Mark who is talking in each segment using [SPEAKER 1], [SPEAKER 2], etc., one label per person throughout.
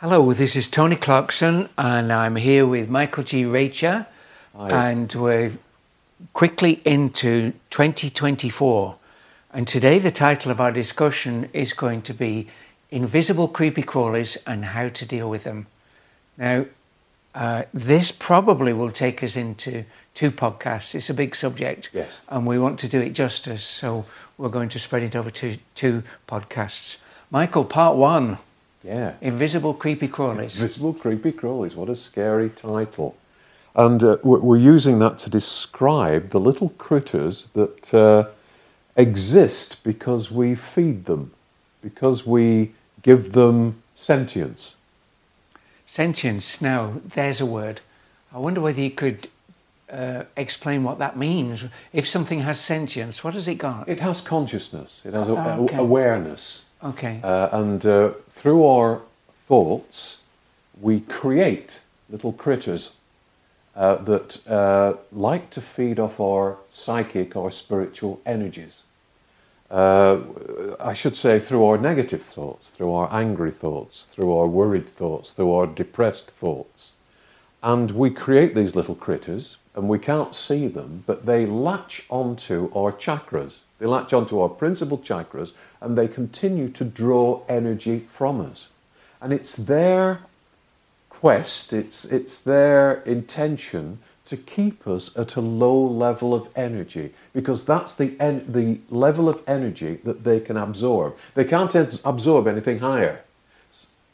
[SPEAKER 1] Hello, this is Tony Clarkson, and I'm here with Michael G. Reccia,
[SPEAKER 2] Hi.
[SPEAKER 1] and we're quickly into 2024. And today, the title of our discussion is going to be Invisible Creepy Crawlies and How to Deal with Them. Now, uh, this probably will take us into two podcasts. It's a big subject,
[SPEAKER 2] Yes.
[SPEAKER 1] and we want to do it justice, so we're going to spread it over to two podcasts. Michael, part one
[SPEAKER 2] Yeah.
[SPEAKER 1] Invisible Creepy Crawlies.
[SPEAKER 2] Invisible Creepy Crawlies. What a scary title. And uh, we're using that to describe the little critters that uh, exist because we feed them, because we give them sentience.
[SPEAKER 1] Sentience. Now, there's a word. I wonder whether you could uh, explain what that means. If something has sentience, what has it got?
[SPEAKER 2] It has consciousness, it has
[SPEAKER 1] Ah, okay.
[SPEAKER 2] awareness.
[SPEAKER 1] Okay.
[SPEAKER 2] Uh, and uh, through our thoughts, we create little critters uh, that uh, like to feed off our psychic or spiritual energies. Uh, I should say through our negative thoughts, through our angry thoughts, through our worried thoughts, through our depressed thoughts. And we create these little critters, and we can't see them, but they latch onto our chakras. They latch onto our principal chakras, and they continue to draw energy from us. And it's their quest, it's, it's their intention to keep us at a low level of energy because that's the, en- the level of energy that they can absorb. They can't abs- absorb anything higher.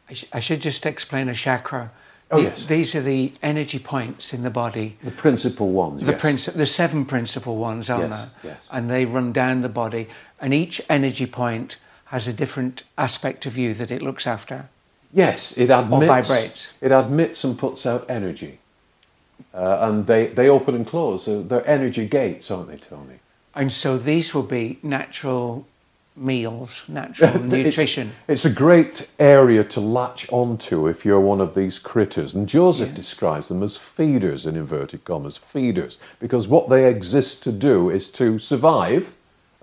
[SPEAKER 1] I, sh- I should just explain a chakra.
[SPEAKER 2] Oh, yes.
[SPEAKER 1] These are the energy points in the body.
[SPEAKER 2] The principal ones.
[SPEAKER 1] The,
[SPEAKER 2] yes.
[SPEAKER 1] princi- the seven principal ones, aren't
[SPEAKER 2] Yes,
[SPEAKER 1] there?
[SPEAKER 2] yes.
[SPEAKER 1] And they run down the body. And each energy point has a different aspect of you that it looks after.
[SPEAKER 2] Yes, it admits.
[SPEAKER 1] Or vibrates.
[SPEAKER 2] It admits and puts out energy, uh, and they they open and close. So they're energy gates, aren't they, Tony?
[SPEAKER 1] And so these will be natural meals, natural
[SPEAKER 2] It's-
[SPEAKER 1] nutrition.
[SPEAKER 2] It's, a great area to latch onto if you're one of these critters. And Joseph
[SPEAKER 1] Yeah.
[SPEAKER 2] describes them as feeders, in inverted commas, feeders, because what they exist to do is to survive,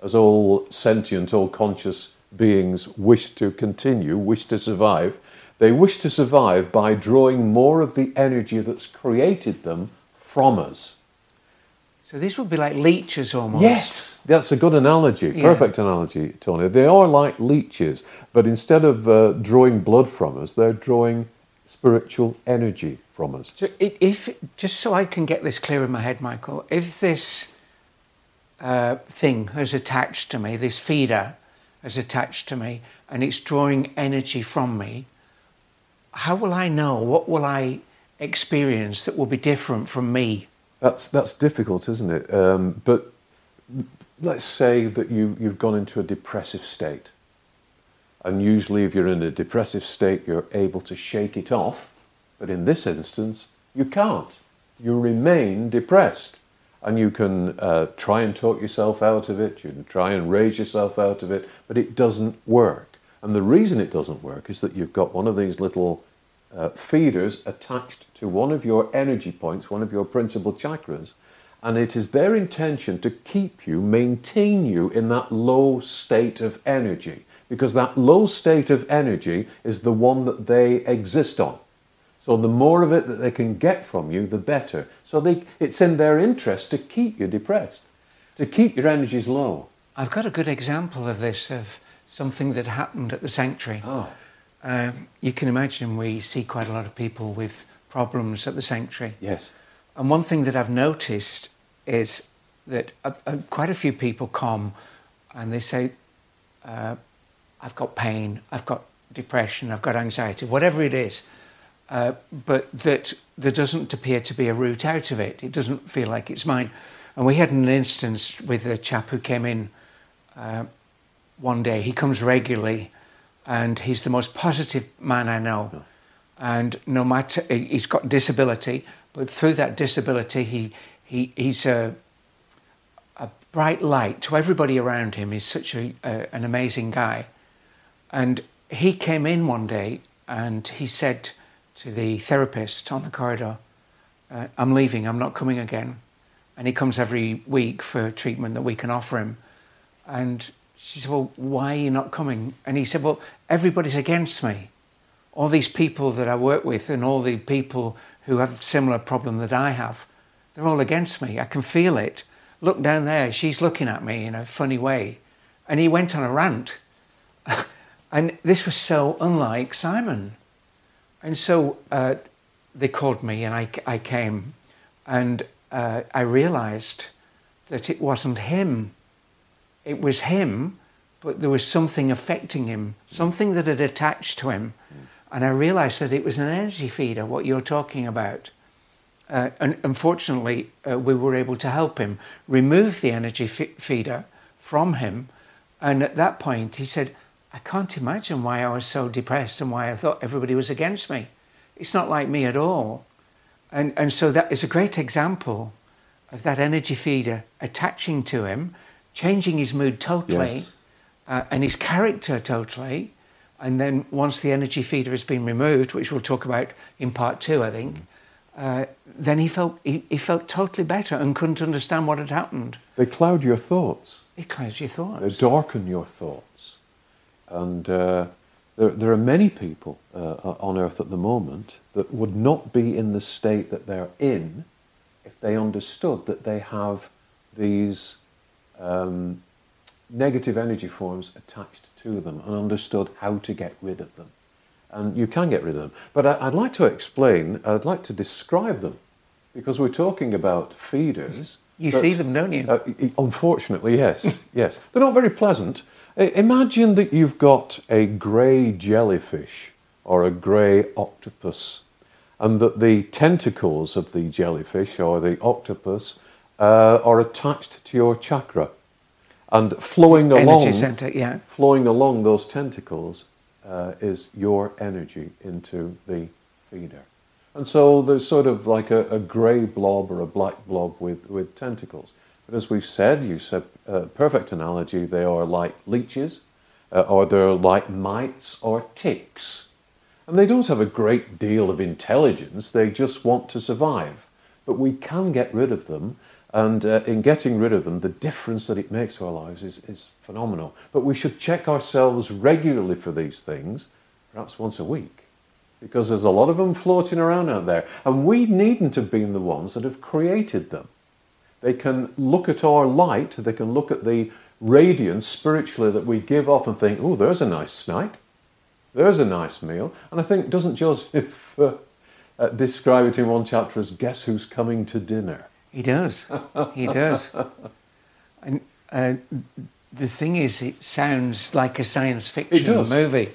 [SPEAKER 2] as all sentient, all conscious beings wish to continue, wish to survive. They wish to survive by drawing more of the energy that's created them from us.
[SPEAKER 1] So these would be like leeches almost.
[SPEAKER 2] Yes, that's a good analogy.
[SPEAKER 1] Yeah.
[SPEAKER 2] Perfect analogy, Tony. They are like leeches, but instead of uh, drawing blood from us, they're drawing spiritual energy from us.
[SPEAKER 1] So if just so I can get this clear in my head, Michael, if this uh, thing has attached to me, this feeder has attached to me, and it's drawing energy from me, how will I know? What will I experience that will be different from me?
[SPEAKER 2] That's that's difficult, isn't it? Um, but let's say that you you've gone into a depressive state, and usually, if you're in a depressive state, you're able to shake it off. But in this instance, you can't. You remain depressed, and you can uh, try and talk yourself out of it. You can try and raise yourself out of it, but it doesn't work. And the reason it doesn't work is that you've got one of these little uh, feeders attached to one of your energy points, one of your principal chakras, and it is their intention to keep you, maintain you in that low state of energy, because that low state of energy is the one that they exist on. So the more of it that they can get from you, the better. So they, it's in their interest to keep you depressed, to keep your energies low.
[SPEAKER 1] I've got a good example of this, of something that happened at the sanctuary.
[SPEAKER 2] Oh,
[SPEAKER 1] Um, you can imagine we see quite a lot of people with problems at the sanctuary.
[SPEAKER 2] yes.
[SPEAKER 1] And one thing that I've noticed is that uh, uh, quite a few people come and they say, uh, I've got pain, I've got depression, I've got anxiety, whatever it is, uh, but that there doesn't appear to be a route out of it. It doesn't feel like it's mine. And we had an instance with a chap who came in uh, one day. He comes regularly and he's the most positive man I know. And no matter, he's got disability, but through that disability, he, he, he's a, a bright light to everybody around him. He's such a, a, an amazing guy. And he came in one day and he said to the therapist on the corridor, uh, I'm leaving, I'm not coming again. And he comes every week for treatment that we can offer him. And she said, Well, why are you not coming? And he said, Well, everybody's against me. all these people that I work with and all the people who have a similar problem that I have, they're all against me. I can feel it. Look down there, she's looking at me in a funny way. And he went on a rant. and this was so unlike Simon. And so uh, they called me and I, I came and uh, I realized that it wasn't him. It was him, but there was something affecting him, something that had attached to him. And I realized that it was an energy feeder, what you're talking about. Uh, and unfortunately, uh, we were able to help him remove the energy f- feeder from him. And at that point, he said, I can't imagine why I was so depressed and why I thought everybody was against me. It's not like me at all. And, and so that is a great example of that energy feeder attaching to him, changing his mood totally
[SPEAKER 2] Yes.
[SPEAKER 1] uh, and his character totally. And then once the energy feeder has been removed, which we'll talk about in part two, I think, uh, then he felt he, he felt totally better and couldn't understand what had happened.
[SPEAKER 2] They cloud your thoughts.
[SPEAKER 1] It clouds your thoughts.
[SPEAKER 2] They darken your thoughts. And uh, there, there are many people uh, on earth at the moment that would not be in the state that they're in if they understood that they have these um, negative energy forms attached to them and understood how to get rid of them. And you can get rid of them. But I, I'd like to explain, I'd like to describe them because we're talking about feeders.
[SPEAKER 1] You
[SPEAKER 2] that-
[SPEAKER 1] see them, don't you?
[SPEAKER 2] uh, unfortunately, yes, yes. They're not very pleasant. Imagine that you've got a grey jellyfish or a grey octopus, and that the tentacles of the jellyfish or the octopus uh, are attached to your chakra, and flowing along,
[SPEAKER 1] center, yeah.
[SPEAKER 2] flowing along those tentacles uh, is your energy into the feeder. And so there's sort of like a, a grey blob or a black blob with, with tentacles. But as we've said, you said uh, perfect analogy, they are like leeches, uh, or they're like mites or ticks. And they don't have a great deal of intelligence, they just want to survive. But we can get rid of them, and uh, in getting rid of them, the difference that it makes to our lives is, is phenomenal. But we should check ourselves regularly for these things, perhaps once a week because there's a lot of them floating around out there. And we needn't have been the ones that have created them. They can look at our light, they can look at the radiance spiritually that we give off and think, oh, there's a nice snack, there's a nice meal. And I think, doesn't Joseph uh, uh, describe it in one chapter as, guess who's coming to dinner?
[SPEAKER 1] He does. He does. And uh, the thing is, it sounds like a science fiction movie,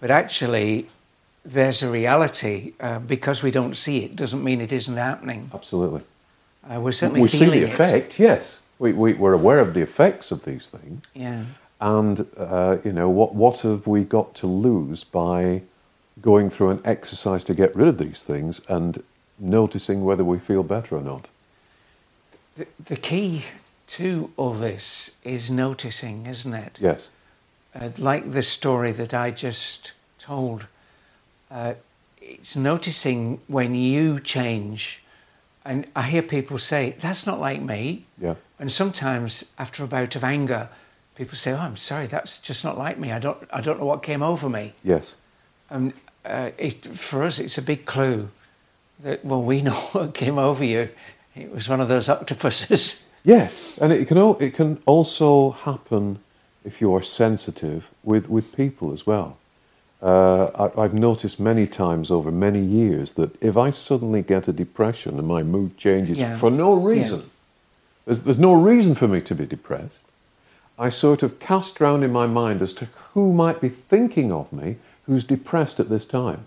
[SPEAKER 1] but actually, there's a reality. Uh, because we don't see it, doesn't mean it isn't happening.
[SPEAKER 2] Absolutely.
[SPEAKER 1] Uh, we're certainly
[SPEAKER 2] we see the
[SPEAKER 1] it.
[SPEAKER 2] effect, yes. We, we, we're aware of the effects of these things.
[SPEAKER 1] Yeah.
[SPEAKER 2] And uh, you know what? What have we got to lose by going through an exercise to get rid of these things and noticing whether we feel better or not?
[SPEAKER 1] The, the key to all this is noticing, isn't it?
[SPEAKER 2] Yes.
[SPEAKER 1] uh, like the story that I just told, uh, it's noticing when you change. And I hear people say, that's not like me.
[SPEAKER 2] Yeah.
[SPEAKER 1] And sometimes after a bout of anger, people say, oh, I'm sorry, that's just not like me. I don't, I don't know what came over me.
[SPEAKER 2] Yes.
[SPEAKER 1] And uh, it, for us, it's a big clue that, well, we know what came over you. It was one of those octopuses.
[SPEAKER 2] Yes. And it can al- it can also happen if you are sensitive with with people as well. Uh, I, I've noticed many times over many years that if I suddenly get a depression and my mood changes
[SPEAKER 1] Yeah.
[SPEAKER 2] for no reason, there's, there's no reason for me to be depressed, I sort of cast round in my mind as to who might be thinking of me who's depressed at this time.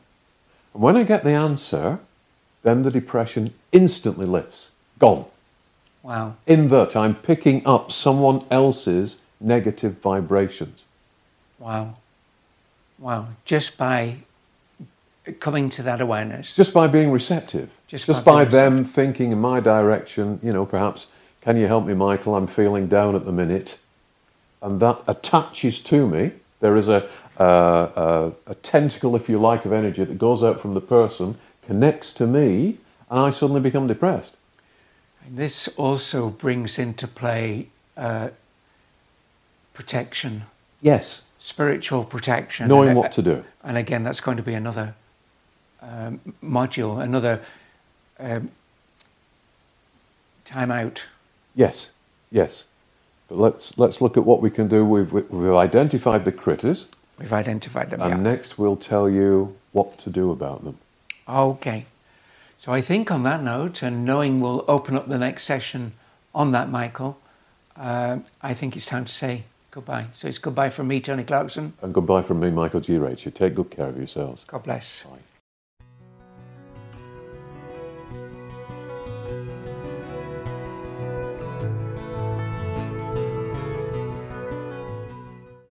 [SPEAKER 2] And when I get the answer, then the depression instantly lifts. Gone.
[SPEAKER 1] Wow.
[SPEAKER 2] In that I'm picking up someone else's negative vibrations.
[SPEAKER 1] Wow. Wow. Just by coming to that awareness.
[SPEAKER 2] Just by being receptive.
[SPEAKER 1] Just
[SPEAKER 2] Just,
[SPEAKER 1] by
[SPEAKER 2] by, them thinking in my direction, you know, perhaps, can you help me, Michael? I'm feeling down at the minute. And that attaches to me. There is a, a, a, a tentacle, if you like, of energy that goes out from the person, connects to me, and I suddenly become depressed.
[SPEAKER 1] And this also brings into play uh, protection.
[SPEAKER 2] Yes.
[SPEAKER 1] spiritual protection.
[SPEAKER 2] Knowing
[SPEAKER 1] and,
[SPEAKER 2] what to do.
[SPEAKER 1] And again, that's going to be another um, module, another um, time out.
[SPEAKER 2] Yes, yes. But let's let's look at what we can do. We've we've identified the critters,
[SPEAKER 1] We've identified them.
[SPEAKER 2] and
[SPEAKER 1] yeah.
[SPEAKER 2] next we'll tell you what to do about them.
[SPEAKER 1] Okay. So I think on that note, and knowing we'll open up the next session on that, Michael, uh, I think it's time to say goodbye. So it's goodbye from me, Tony Clarkson.
[SPEAKER 2] And goodbye from me, Michael G. Reccia. You take good care of yourselves.
[SPEAKER 1] God bless.
[SPEAKER 2] Bye.